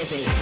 Jersey.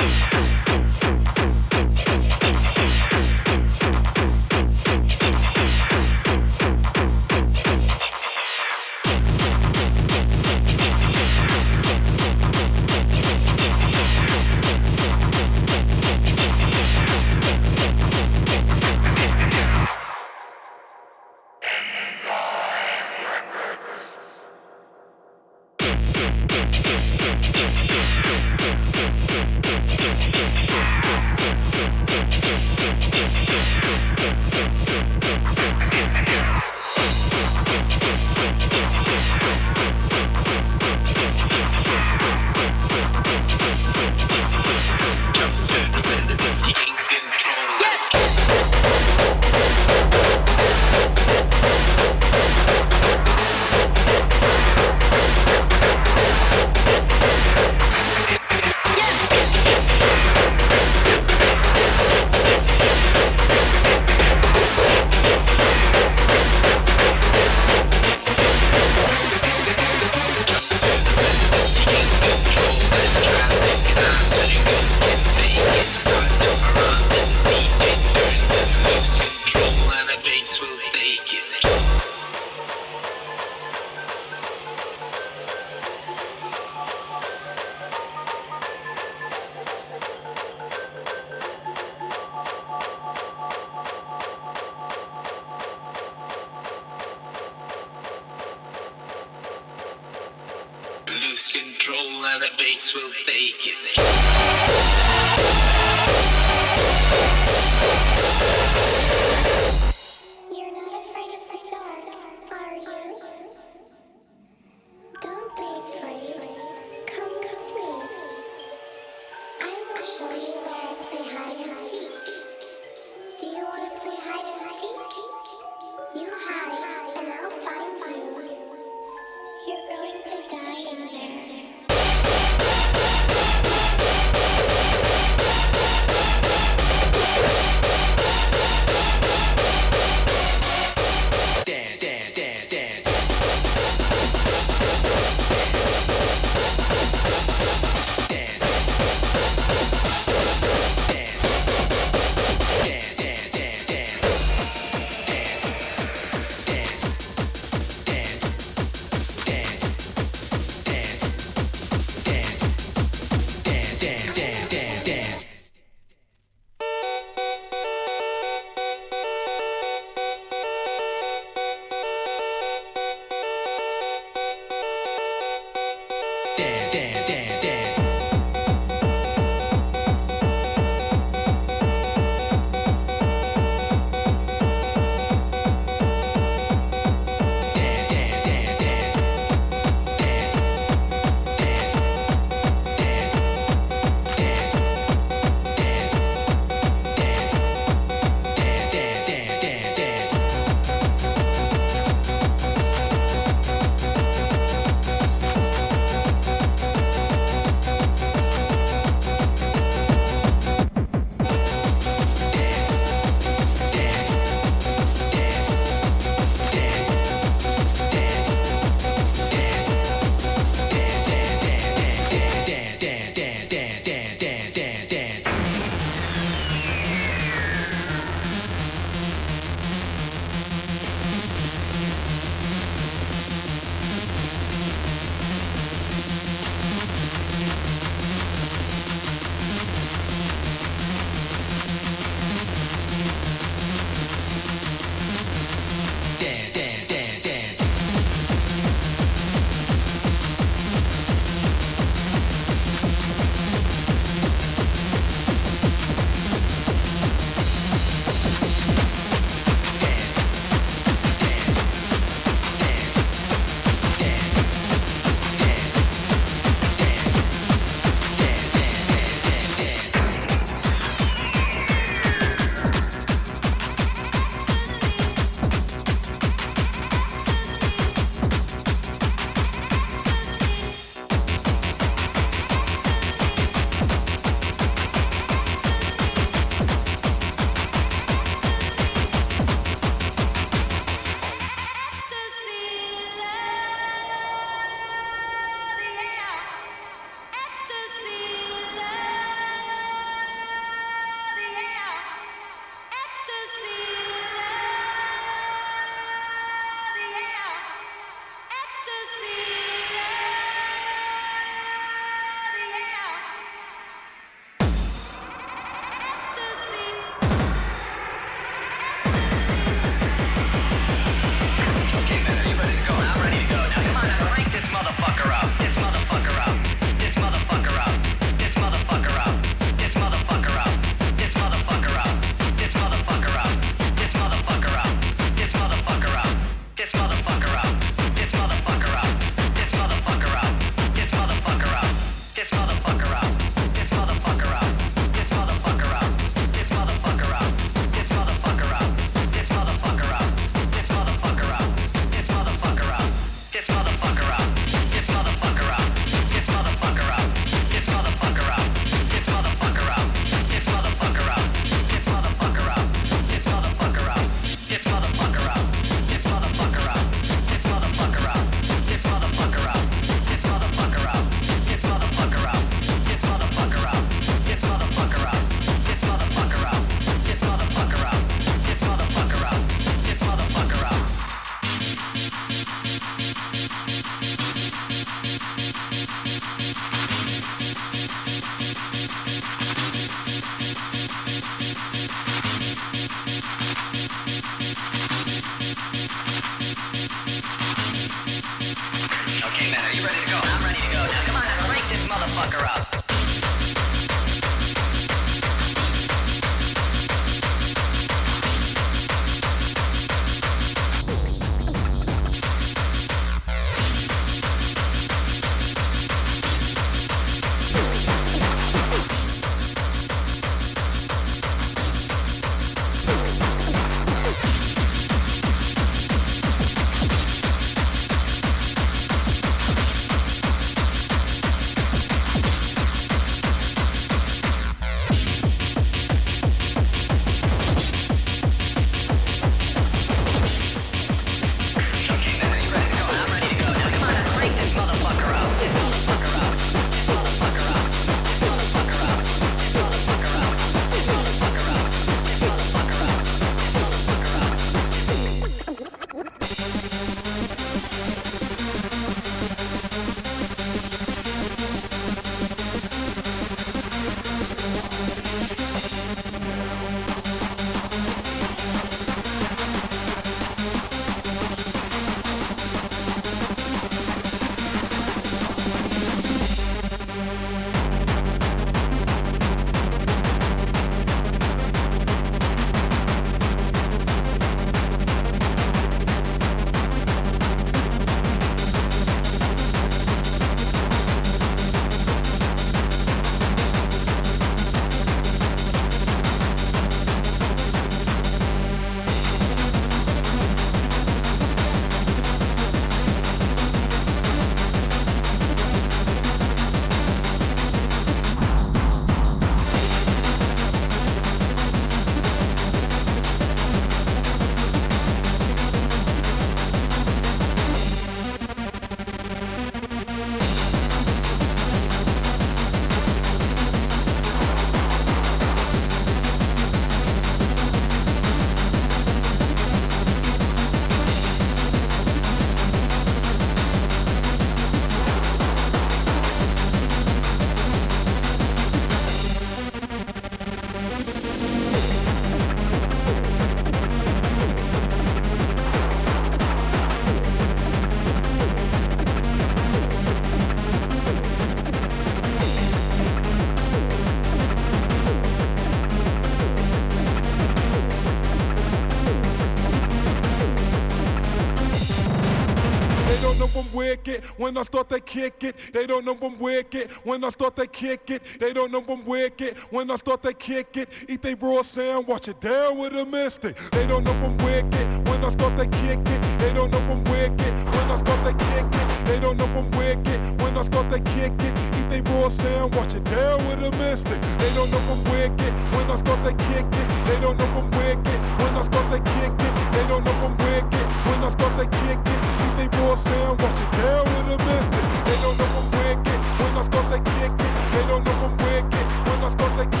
Know I'm wicked when I start to kick it. They don't know I'm wicked when I start to kick it. They don't know I'm wicked when I start to kick it. Eat they raw sound, watch it down with a mystic. They don't know I'm wicked when I start to kick it. They don't know I'm wicked when I start to kick it. They don't know I'm wicked when I start to kick it. Eat they raw sound, watch it down with a mystic. They don't know I'm wicked when I start to kick it. They don't know I'm wicked when I start to kick it. They don't know I'm wicked when I start to kick it. Eat they raw sound, watch it down with a mystic. They don't know I'm wicked when I start to kick it. They don't know I'm wicked when I start to kick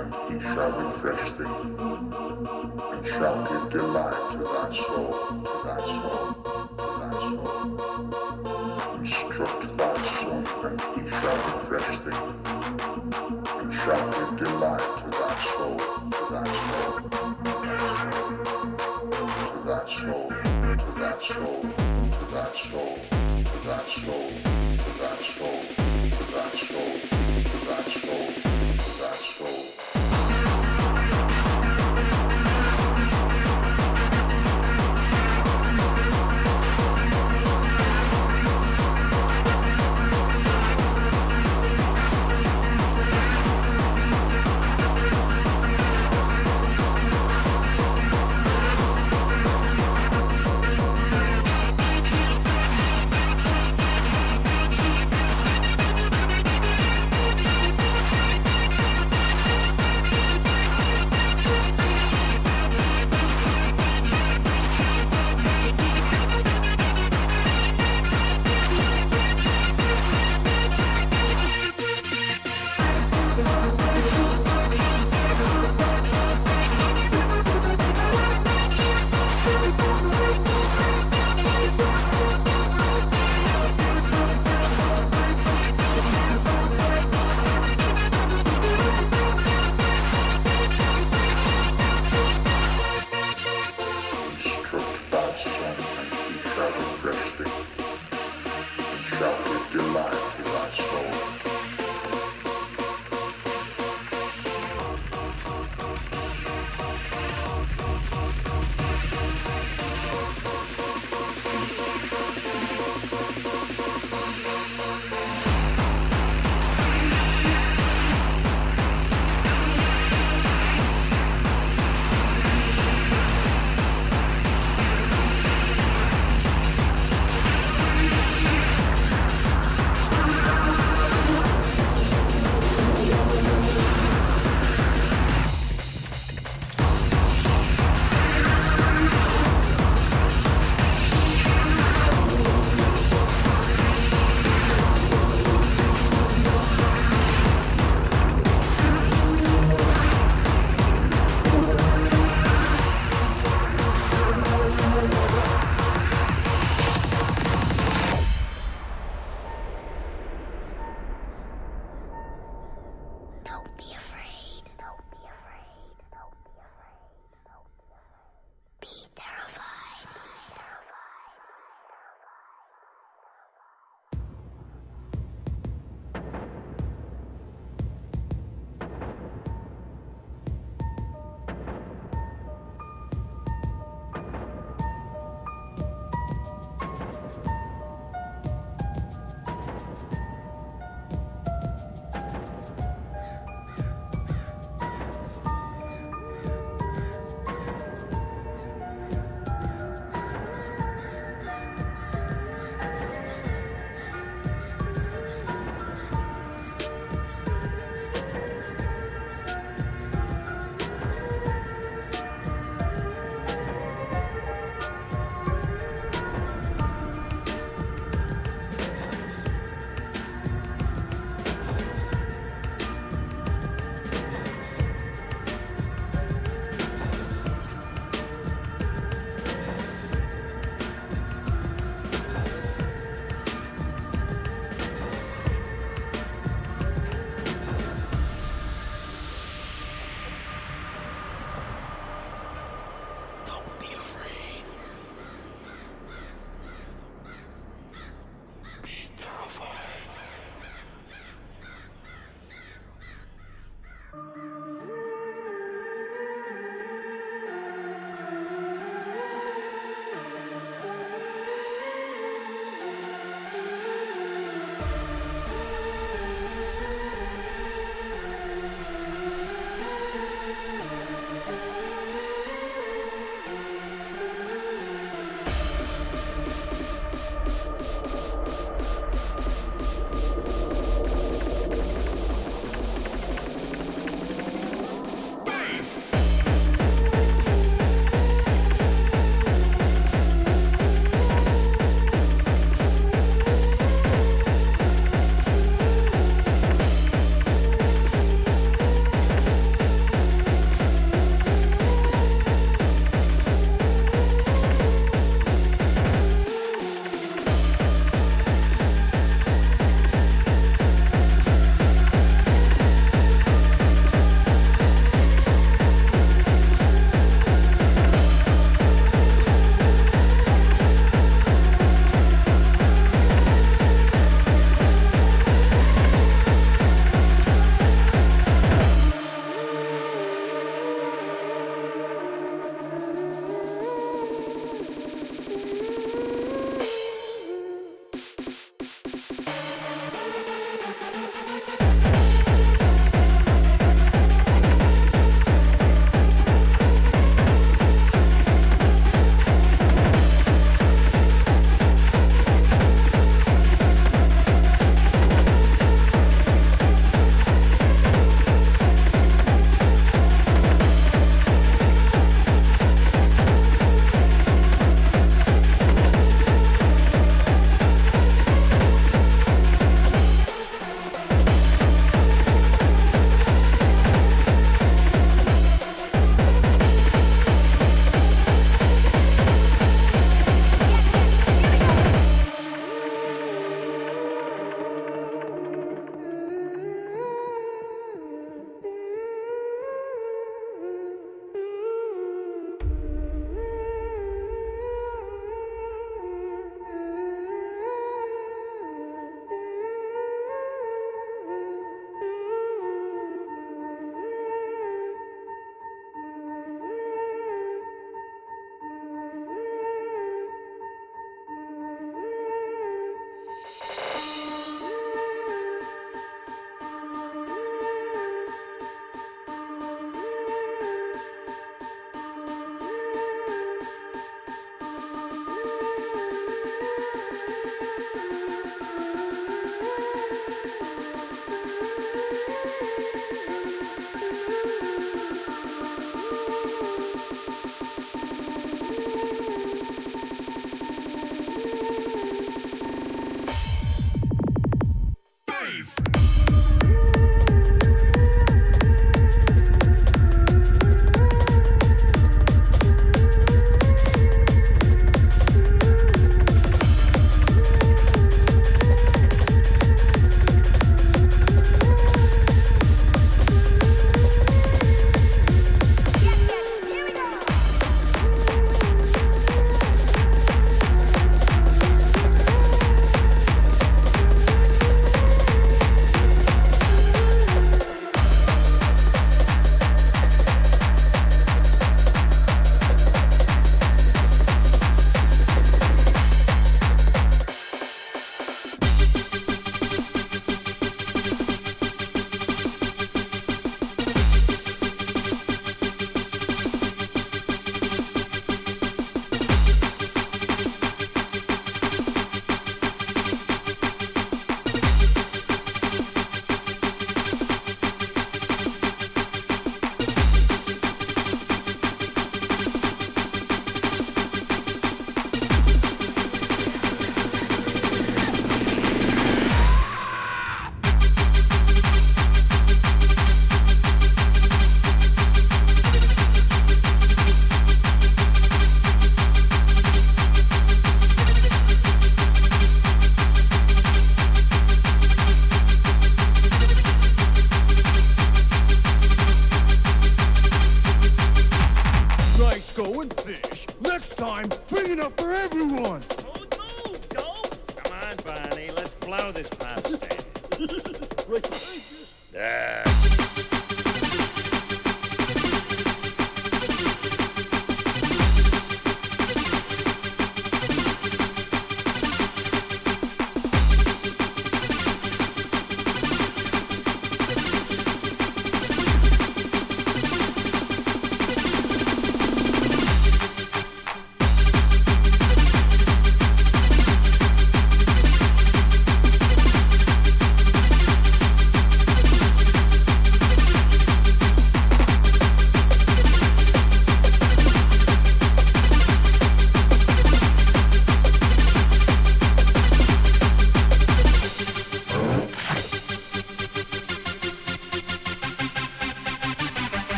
and he shall refresh thee, and shall give delight to thy soul, to thy soul, to thy soul. Instruct thy soul, and he shall refresh thee, and shall give delight to thy soul, to thy soul, to thy soul, to thy soul, to thy soul, to thy soul, to thy soul, to thy soul.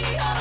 Now,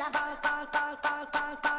Bye.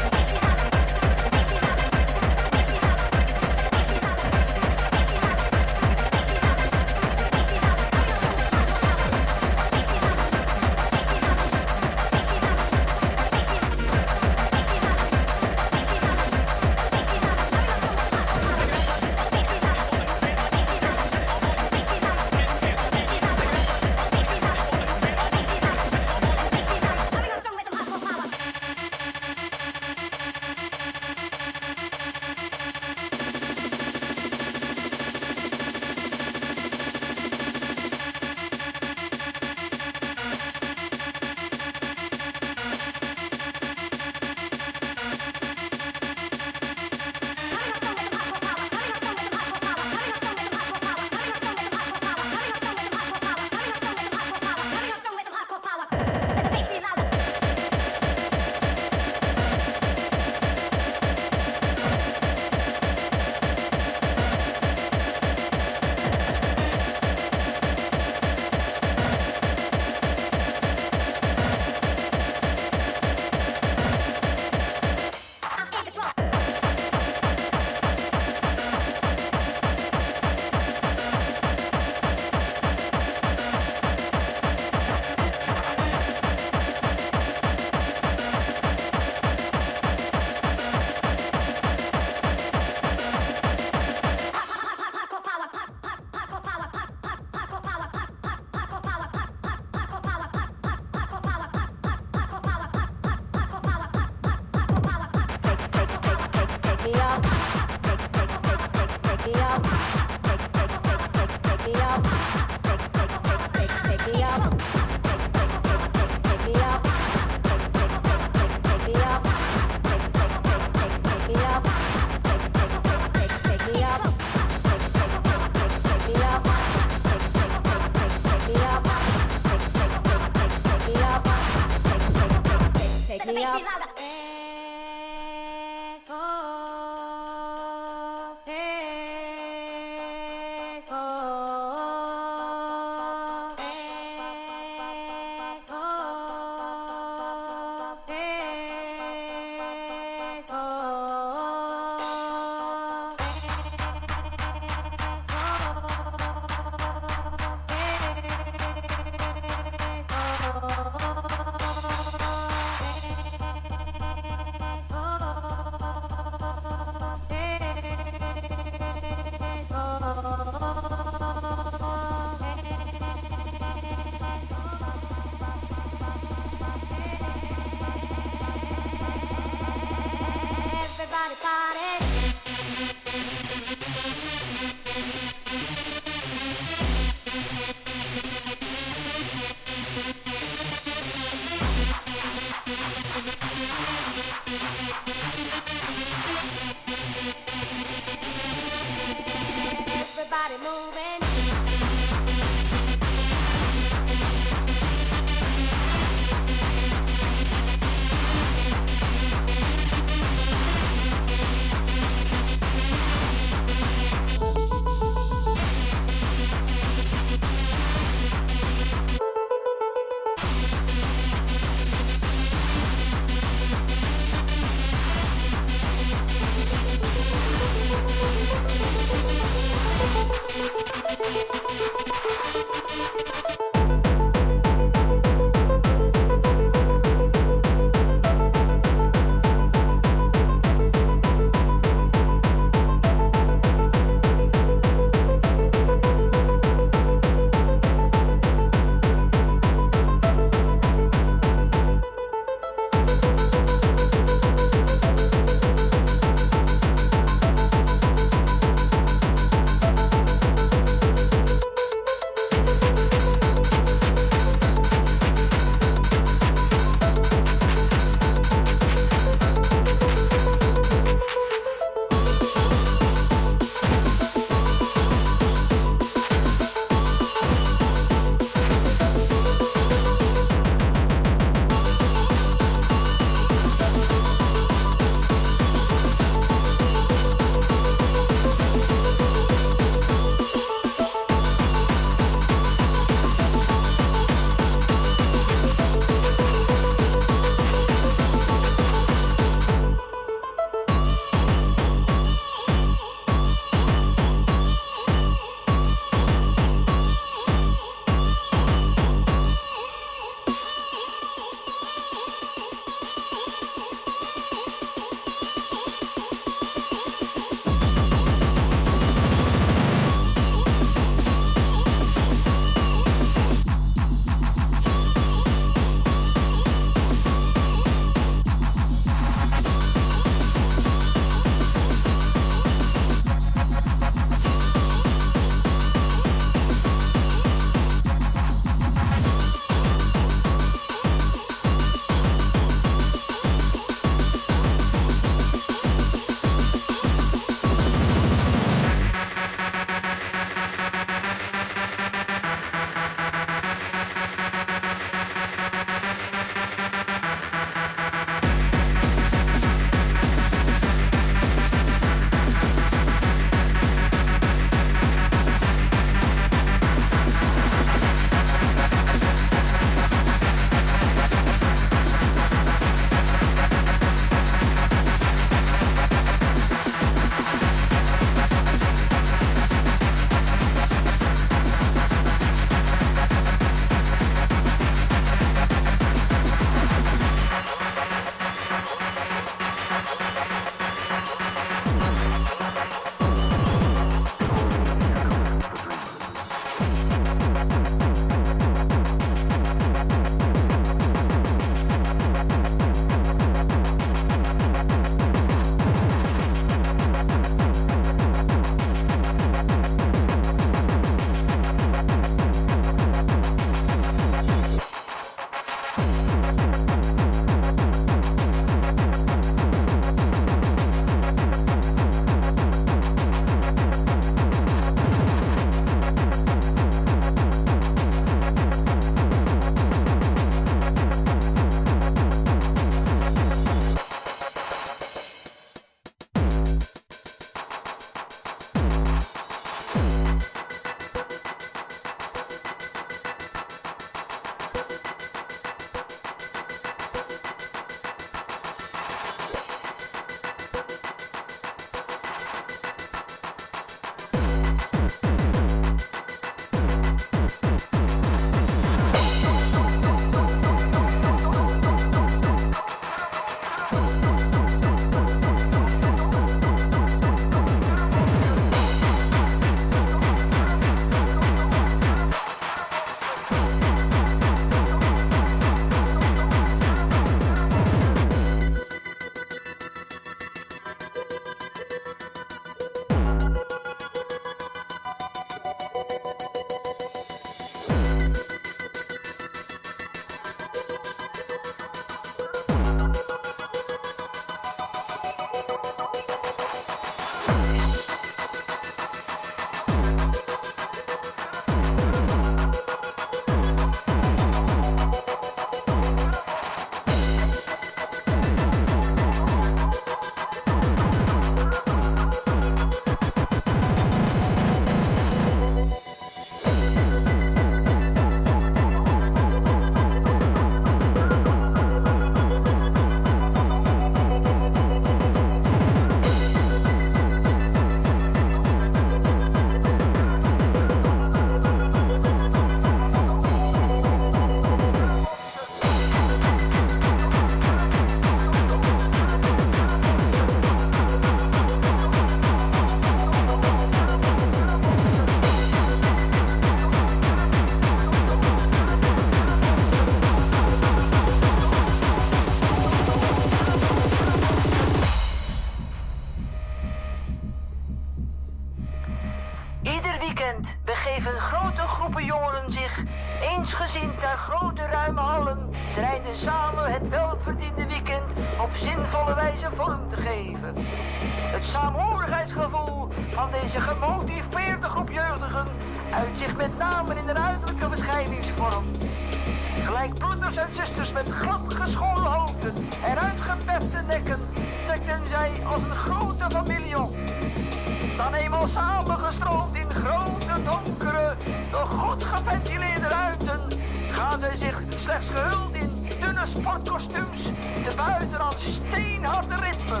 slechts gehuld in dunne sportkostuums, te buiten als steenharde ritmen,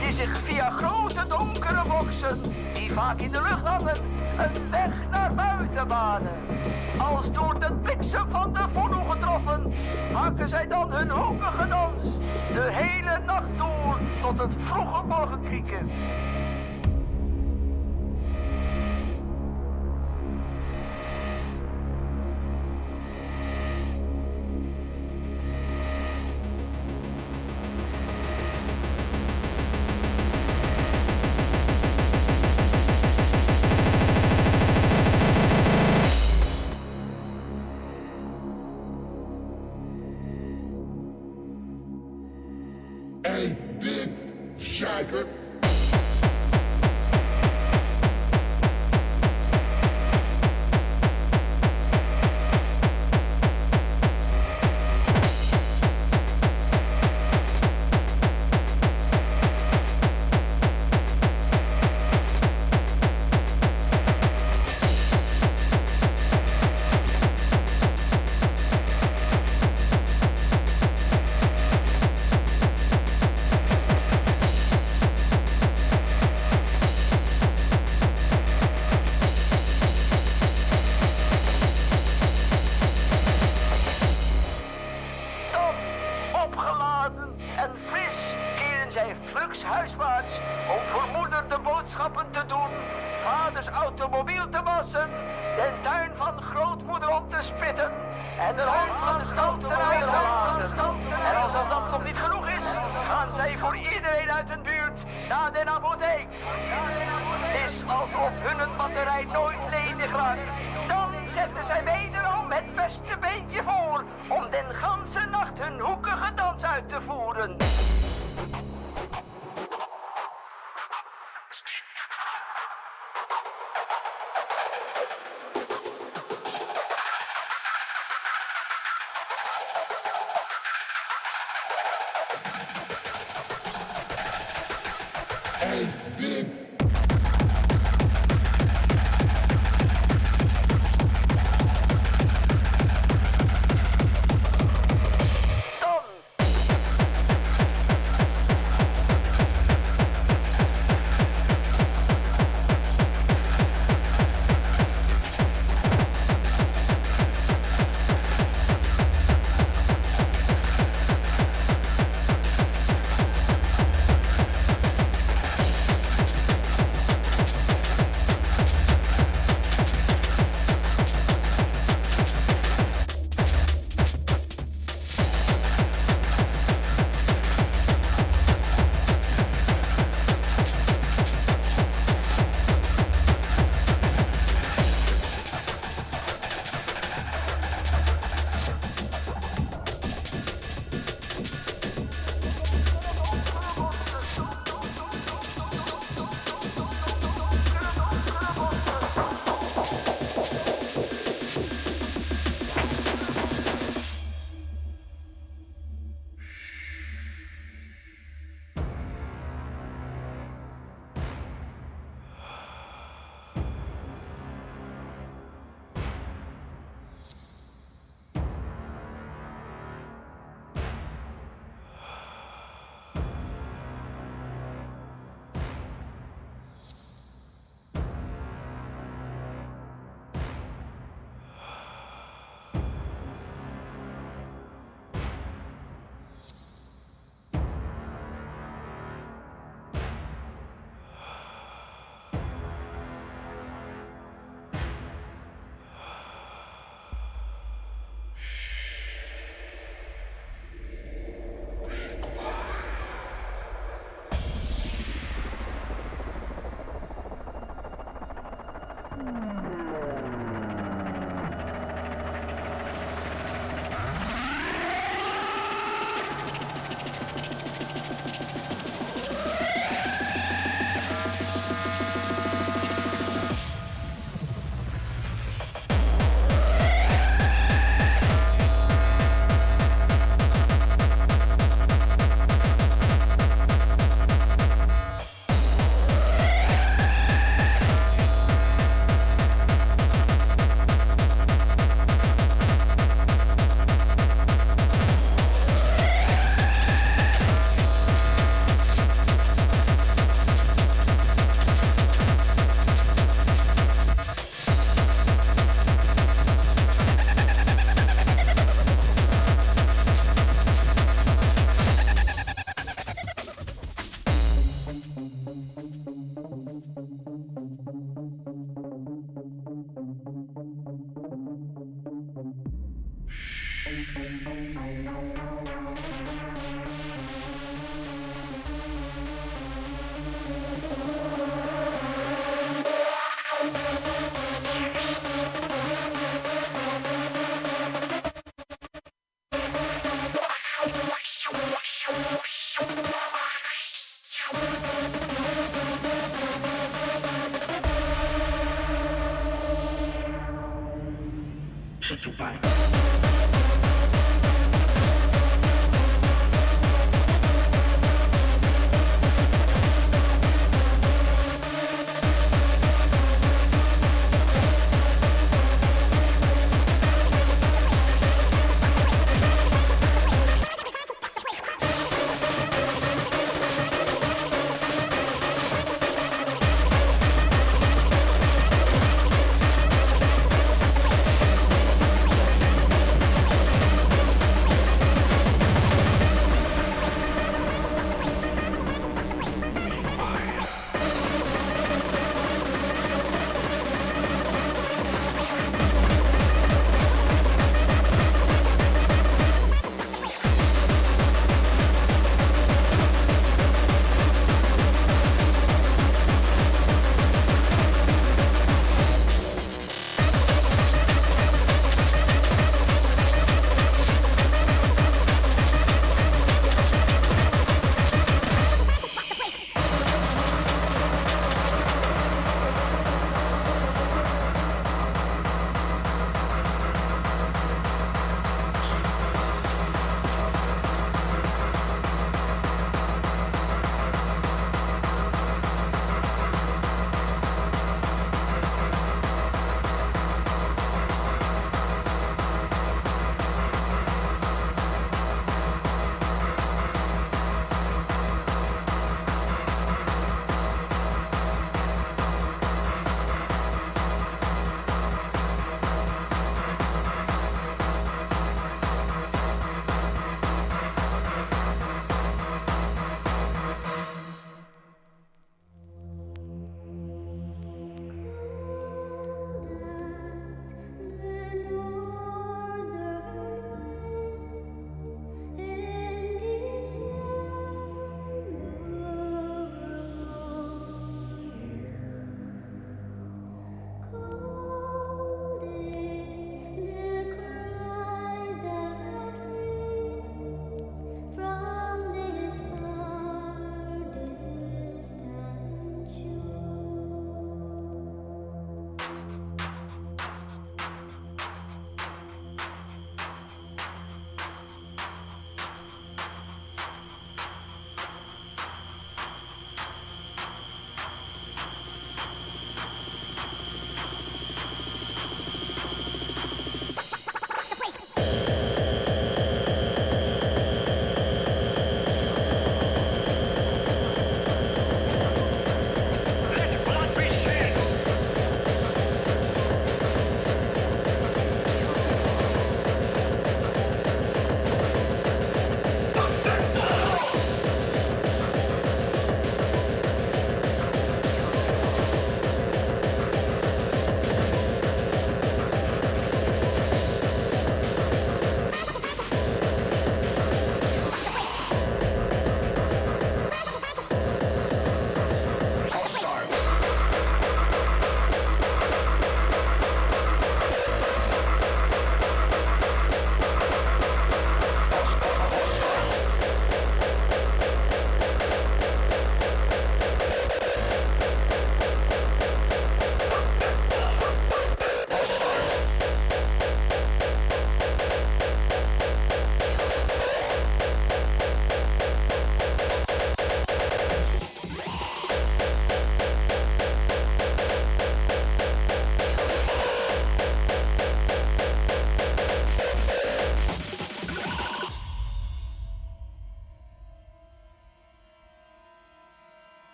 die zich via grote donkere boksen, die vaak in de lucht hangen, een weg naar buiten banen. Als door de bliksem van de voedsel getroffen, maken zij dan hun hokige dans, de hele nacht door tot het vroege morgenkrieken.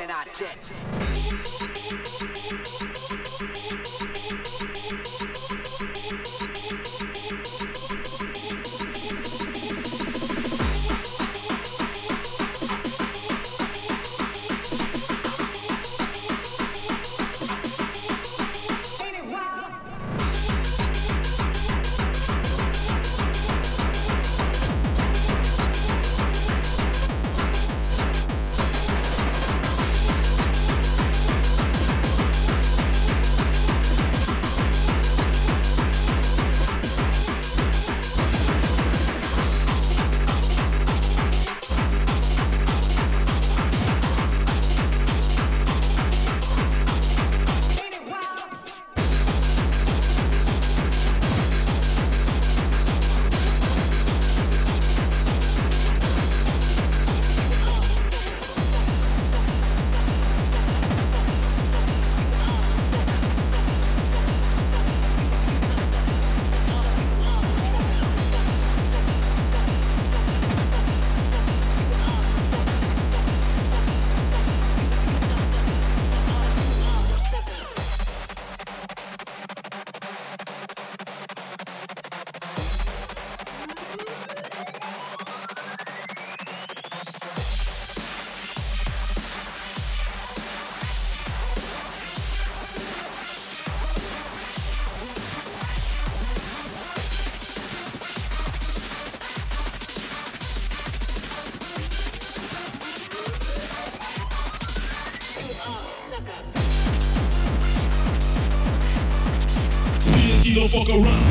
Then I jet. Fuck around.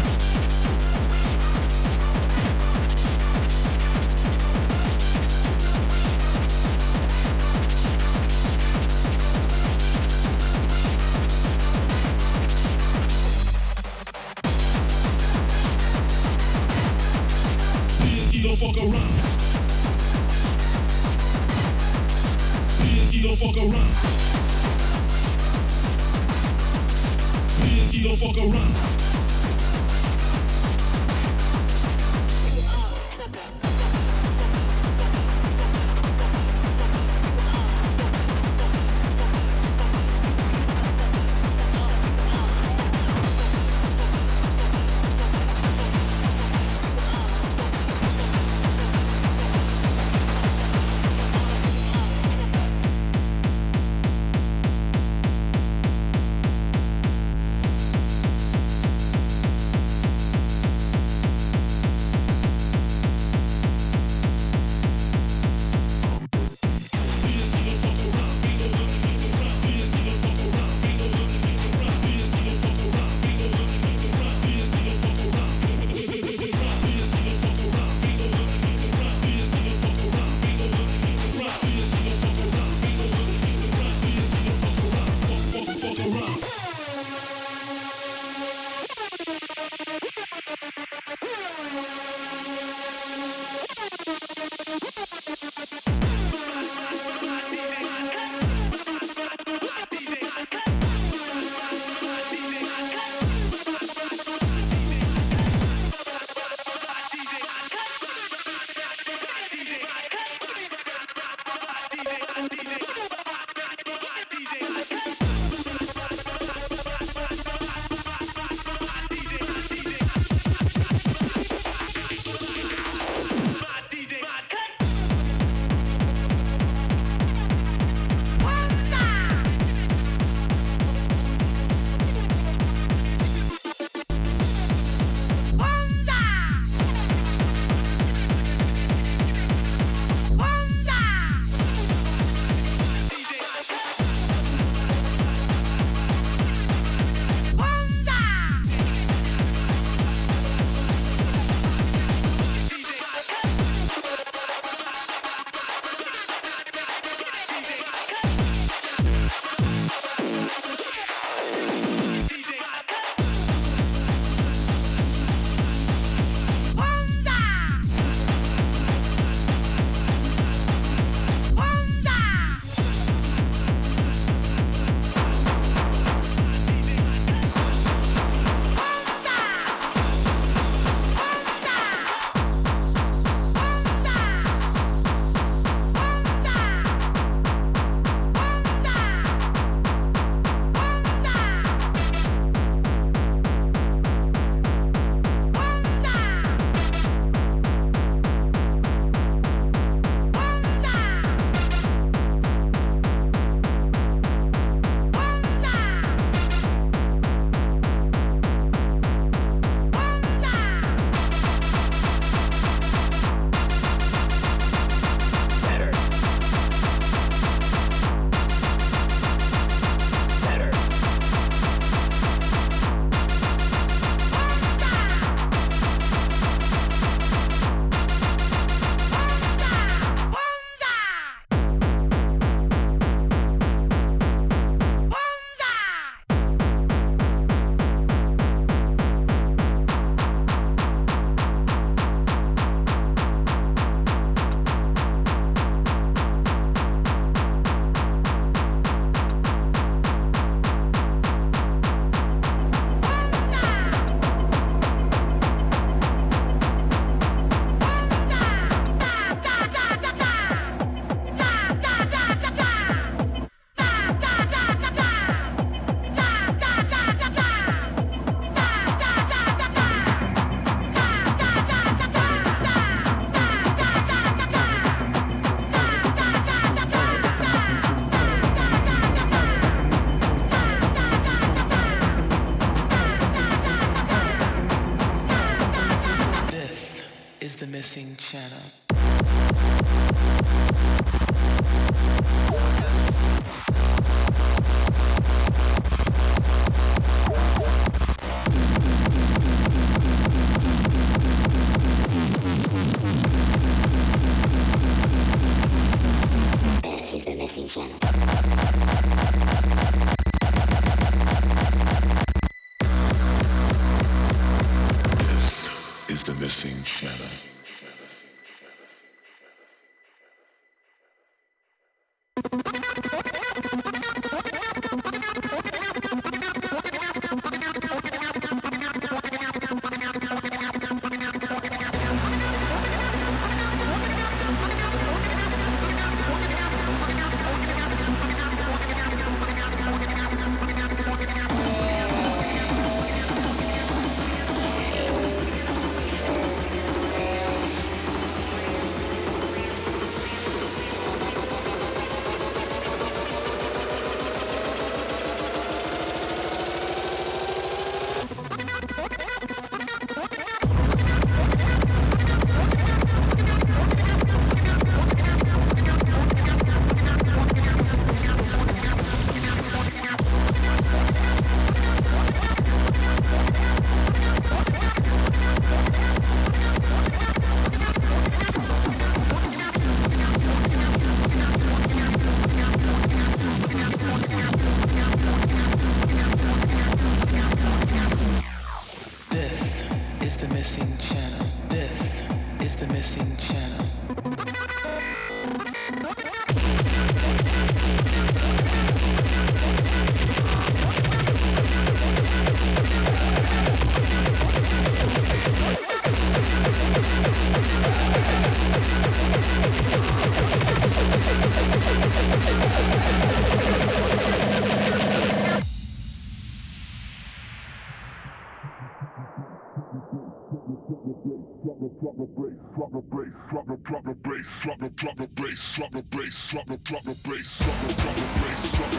Drop the drop a drop and brace, drop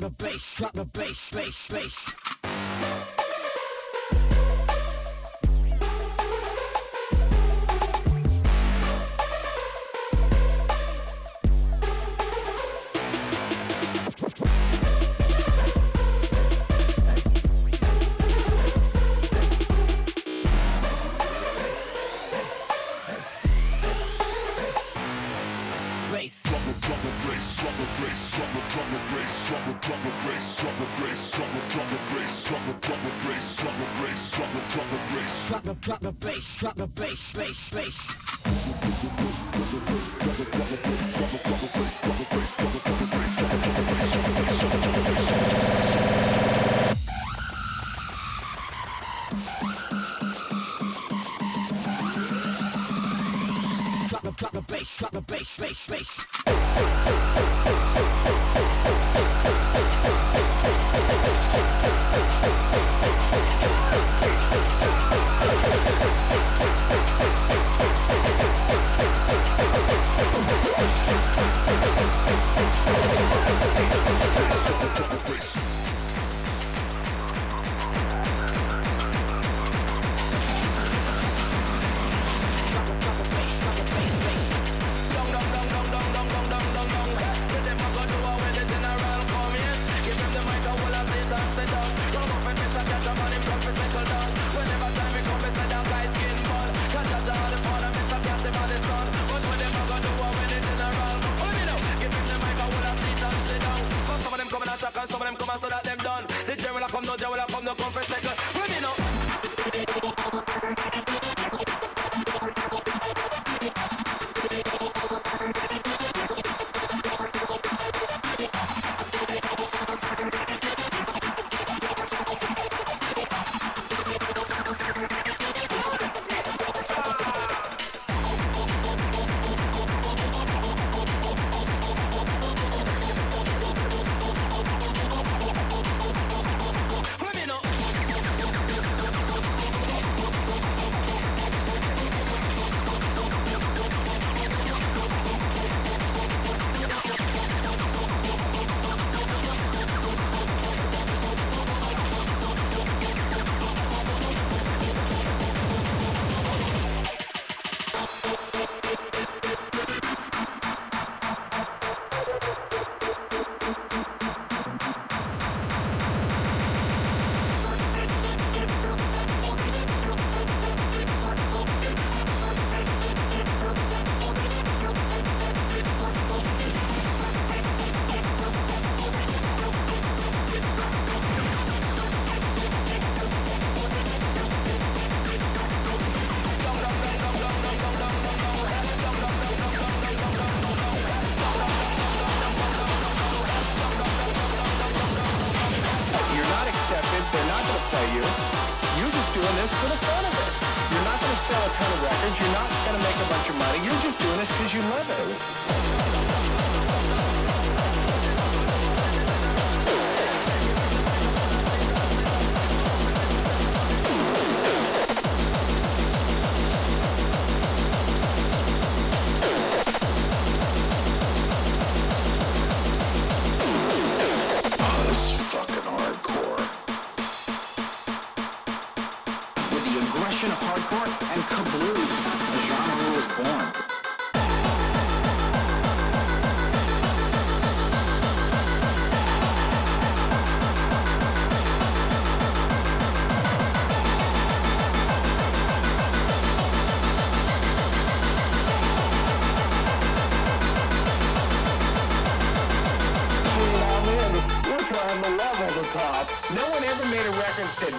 the bass, drop the bass, bass, space, bass. The bass, bass, bass.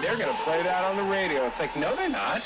they're going to play that on the radio. It's like, no, they're not.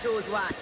choose what.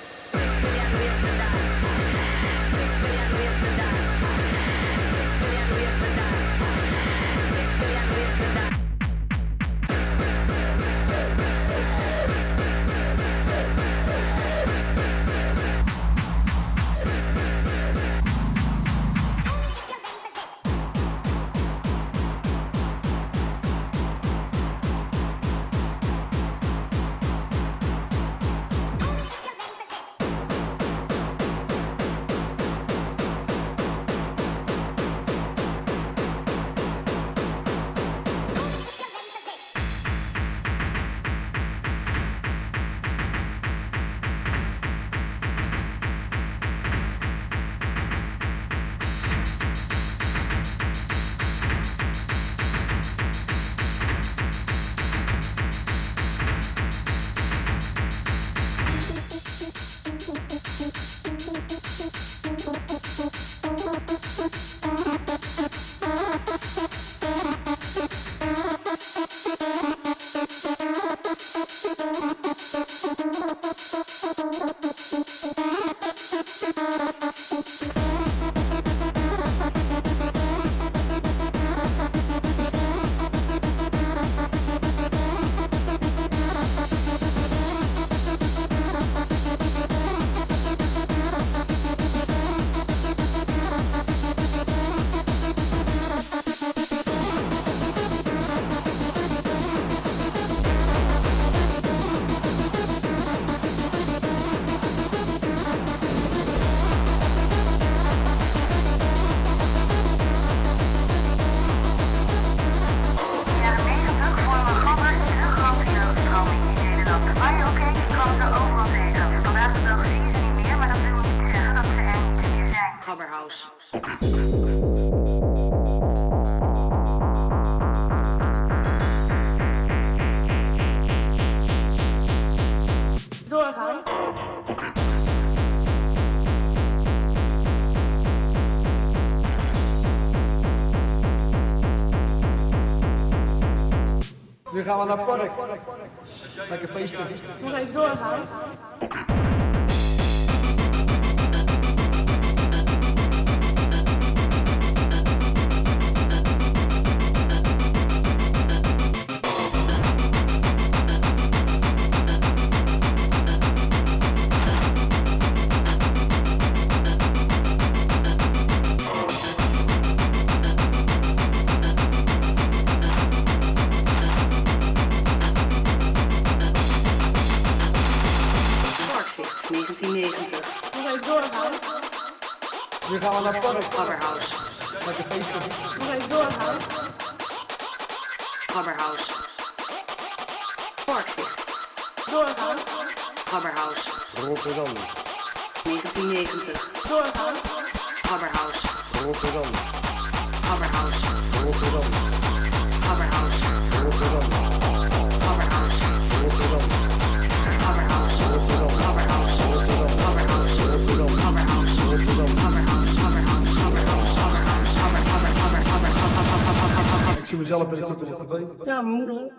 Gaan we naar het park. Lekker feesten. gaan naar de Nog even doorgaan. Coverhouse. Portje. Doorgaan. Coverhouse. Rotterdam. 1990. Doorgaan. Coverhouse. Rotterdam. Coverhouse. Rotterdam. Rotterdam. mezelf. Ja, mijn moeder.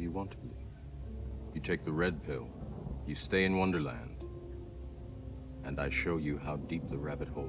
You want to be. You take the red pill. You stay in Wonderland. And I show you how deep the rabbit hole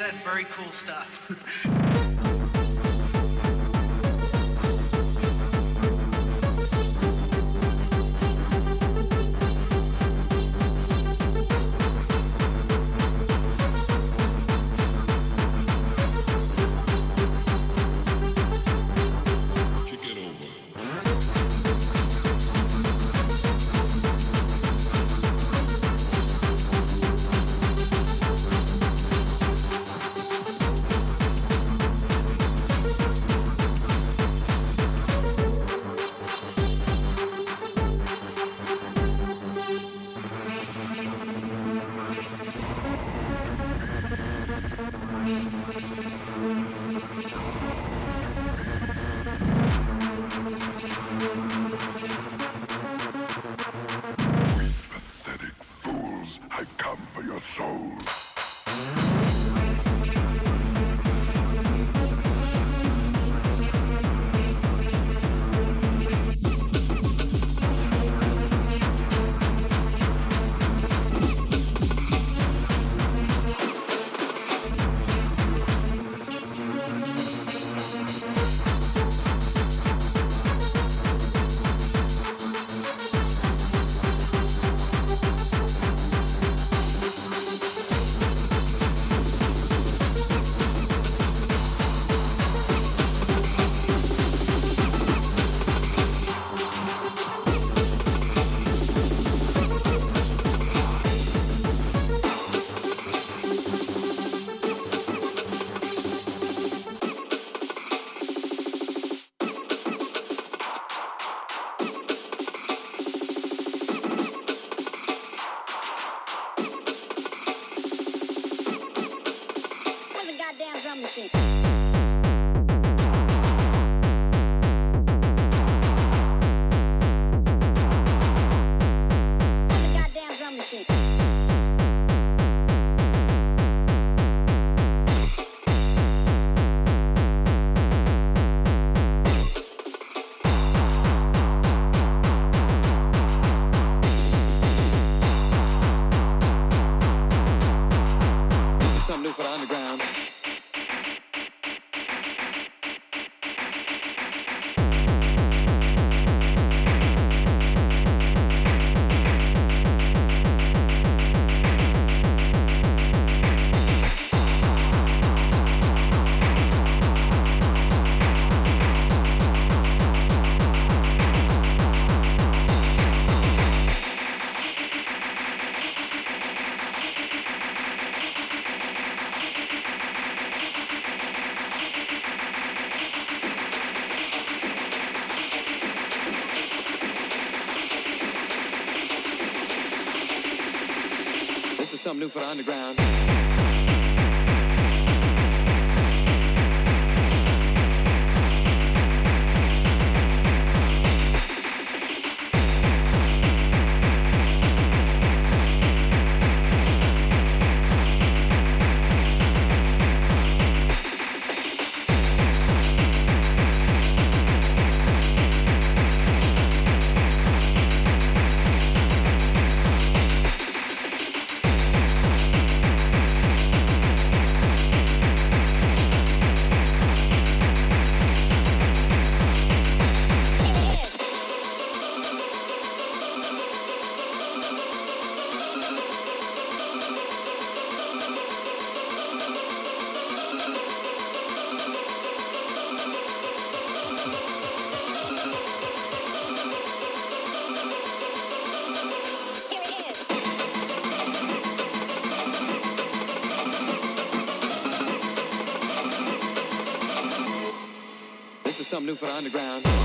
said, very cool stuff. something new for the underground. something new for the underground.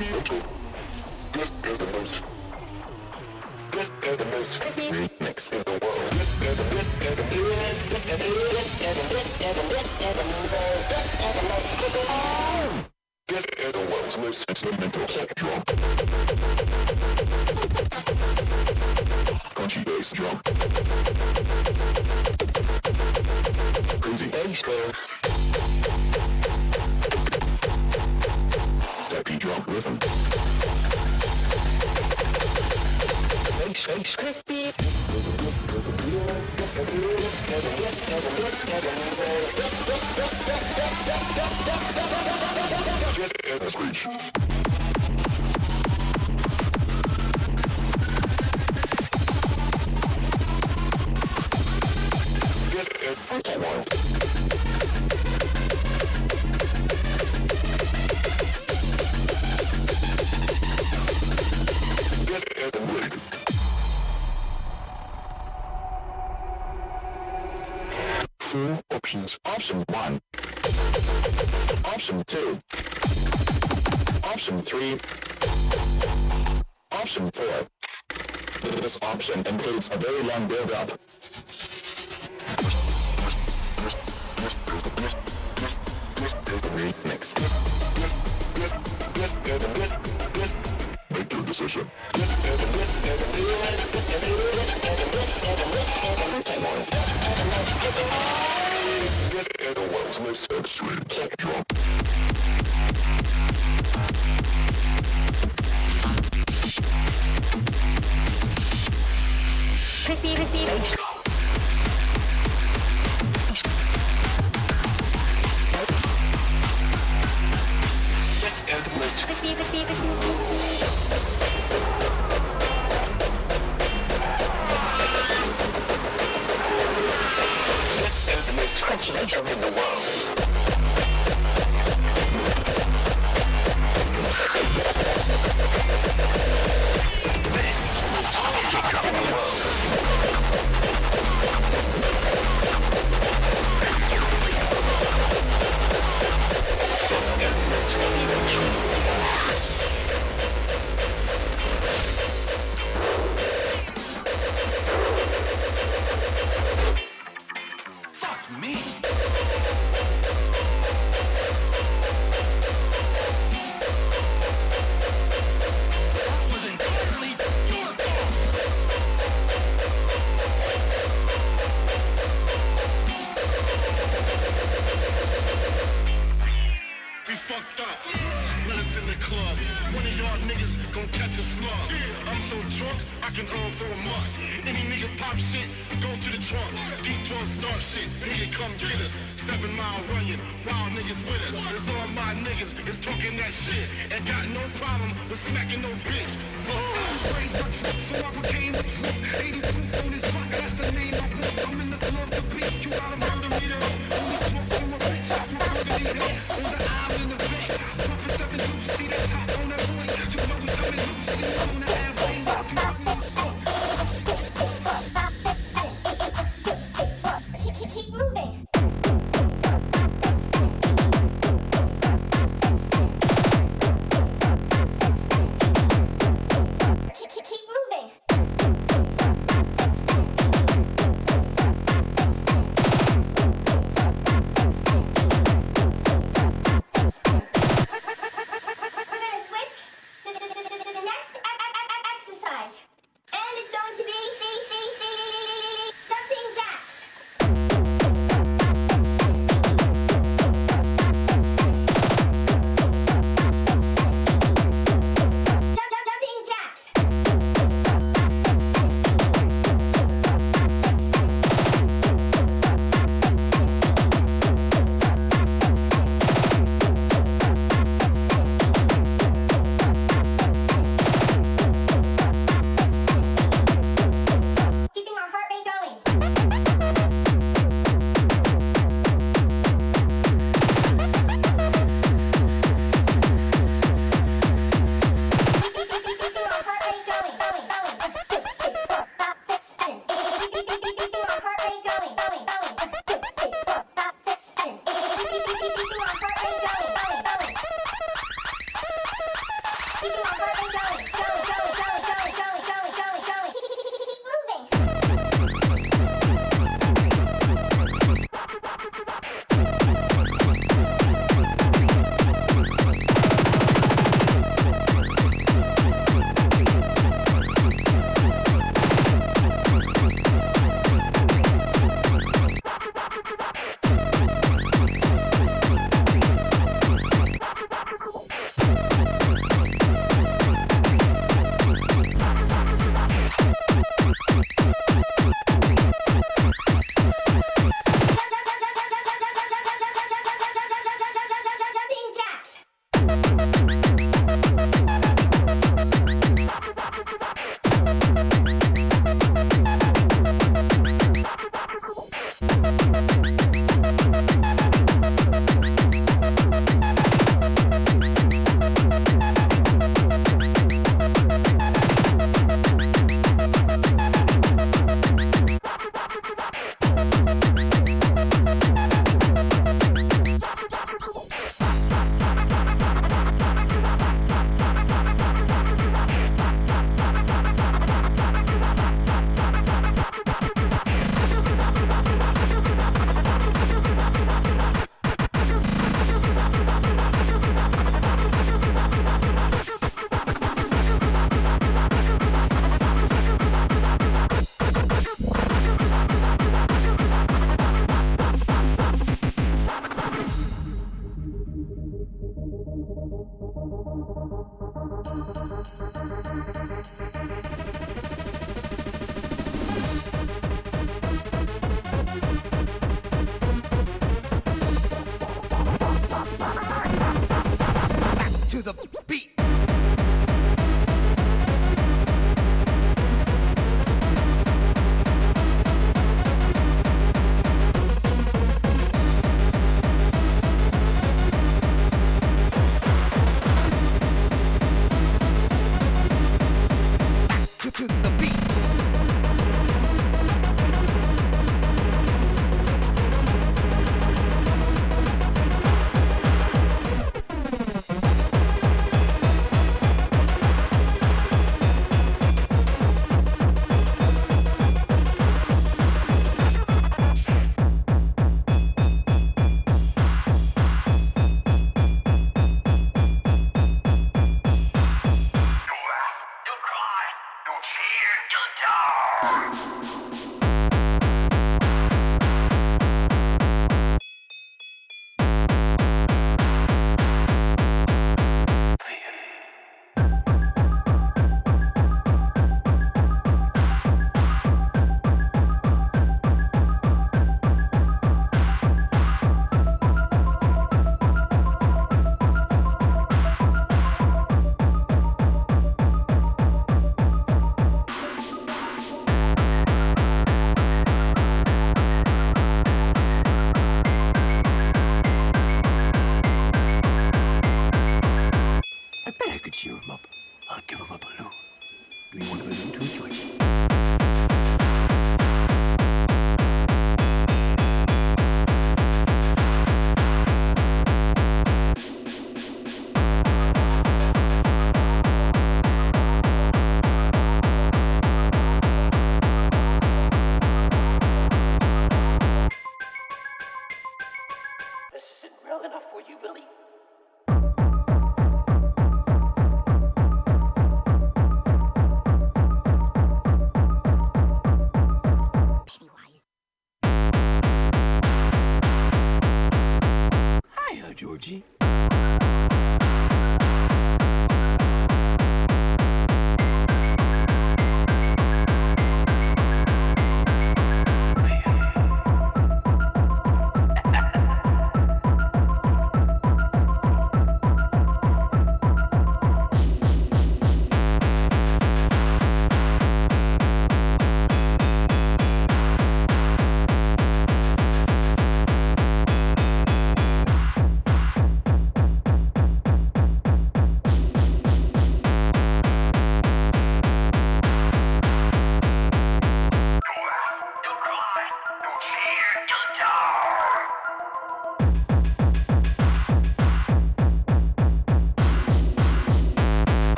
most This is the most This is the most remix in the world This is the this is the this is the this is the this is the this is the most This is the world's most sentimental kick drum Crunchy bass drum Crazy bass drum drop rhythm. Shake, shake, crispy. Just as a screech. Just as a wild. a very long build-up.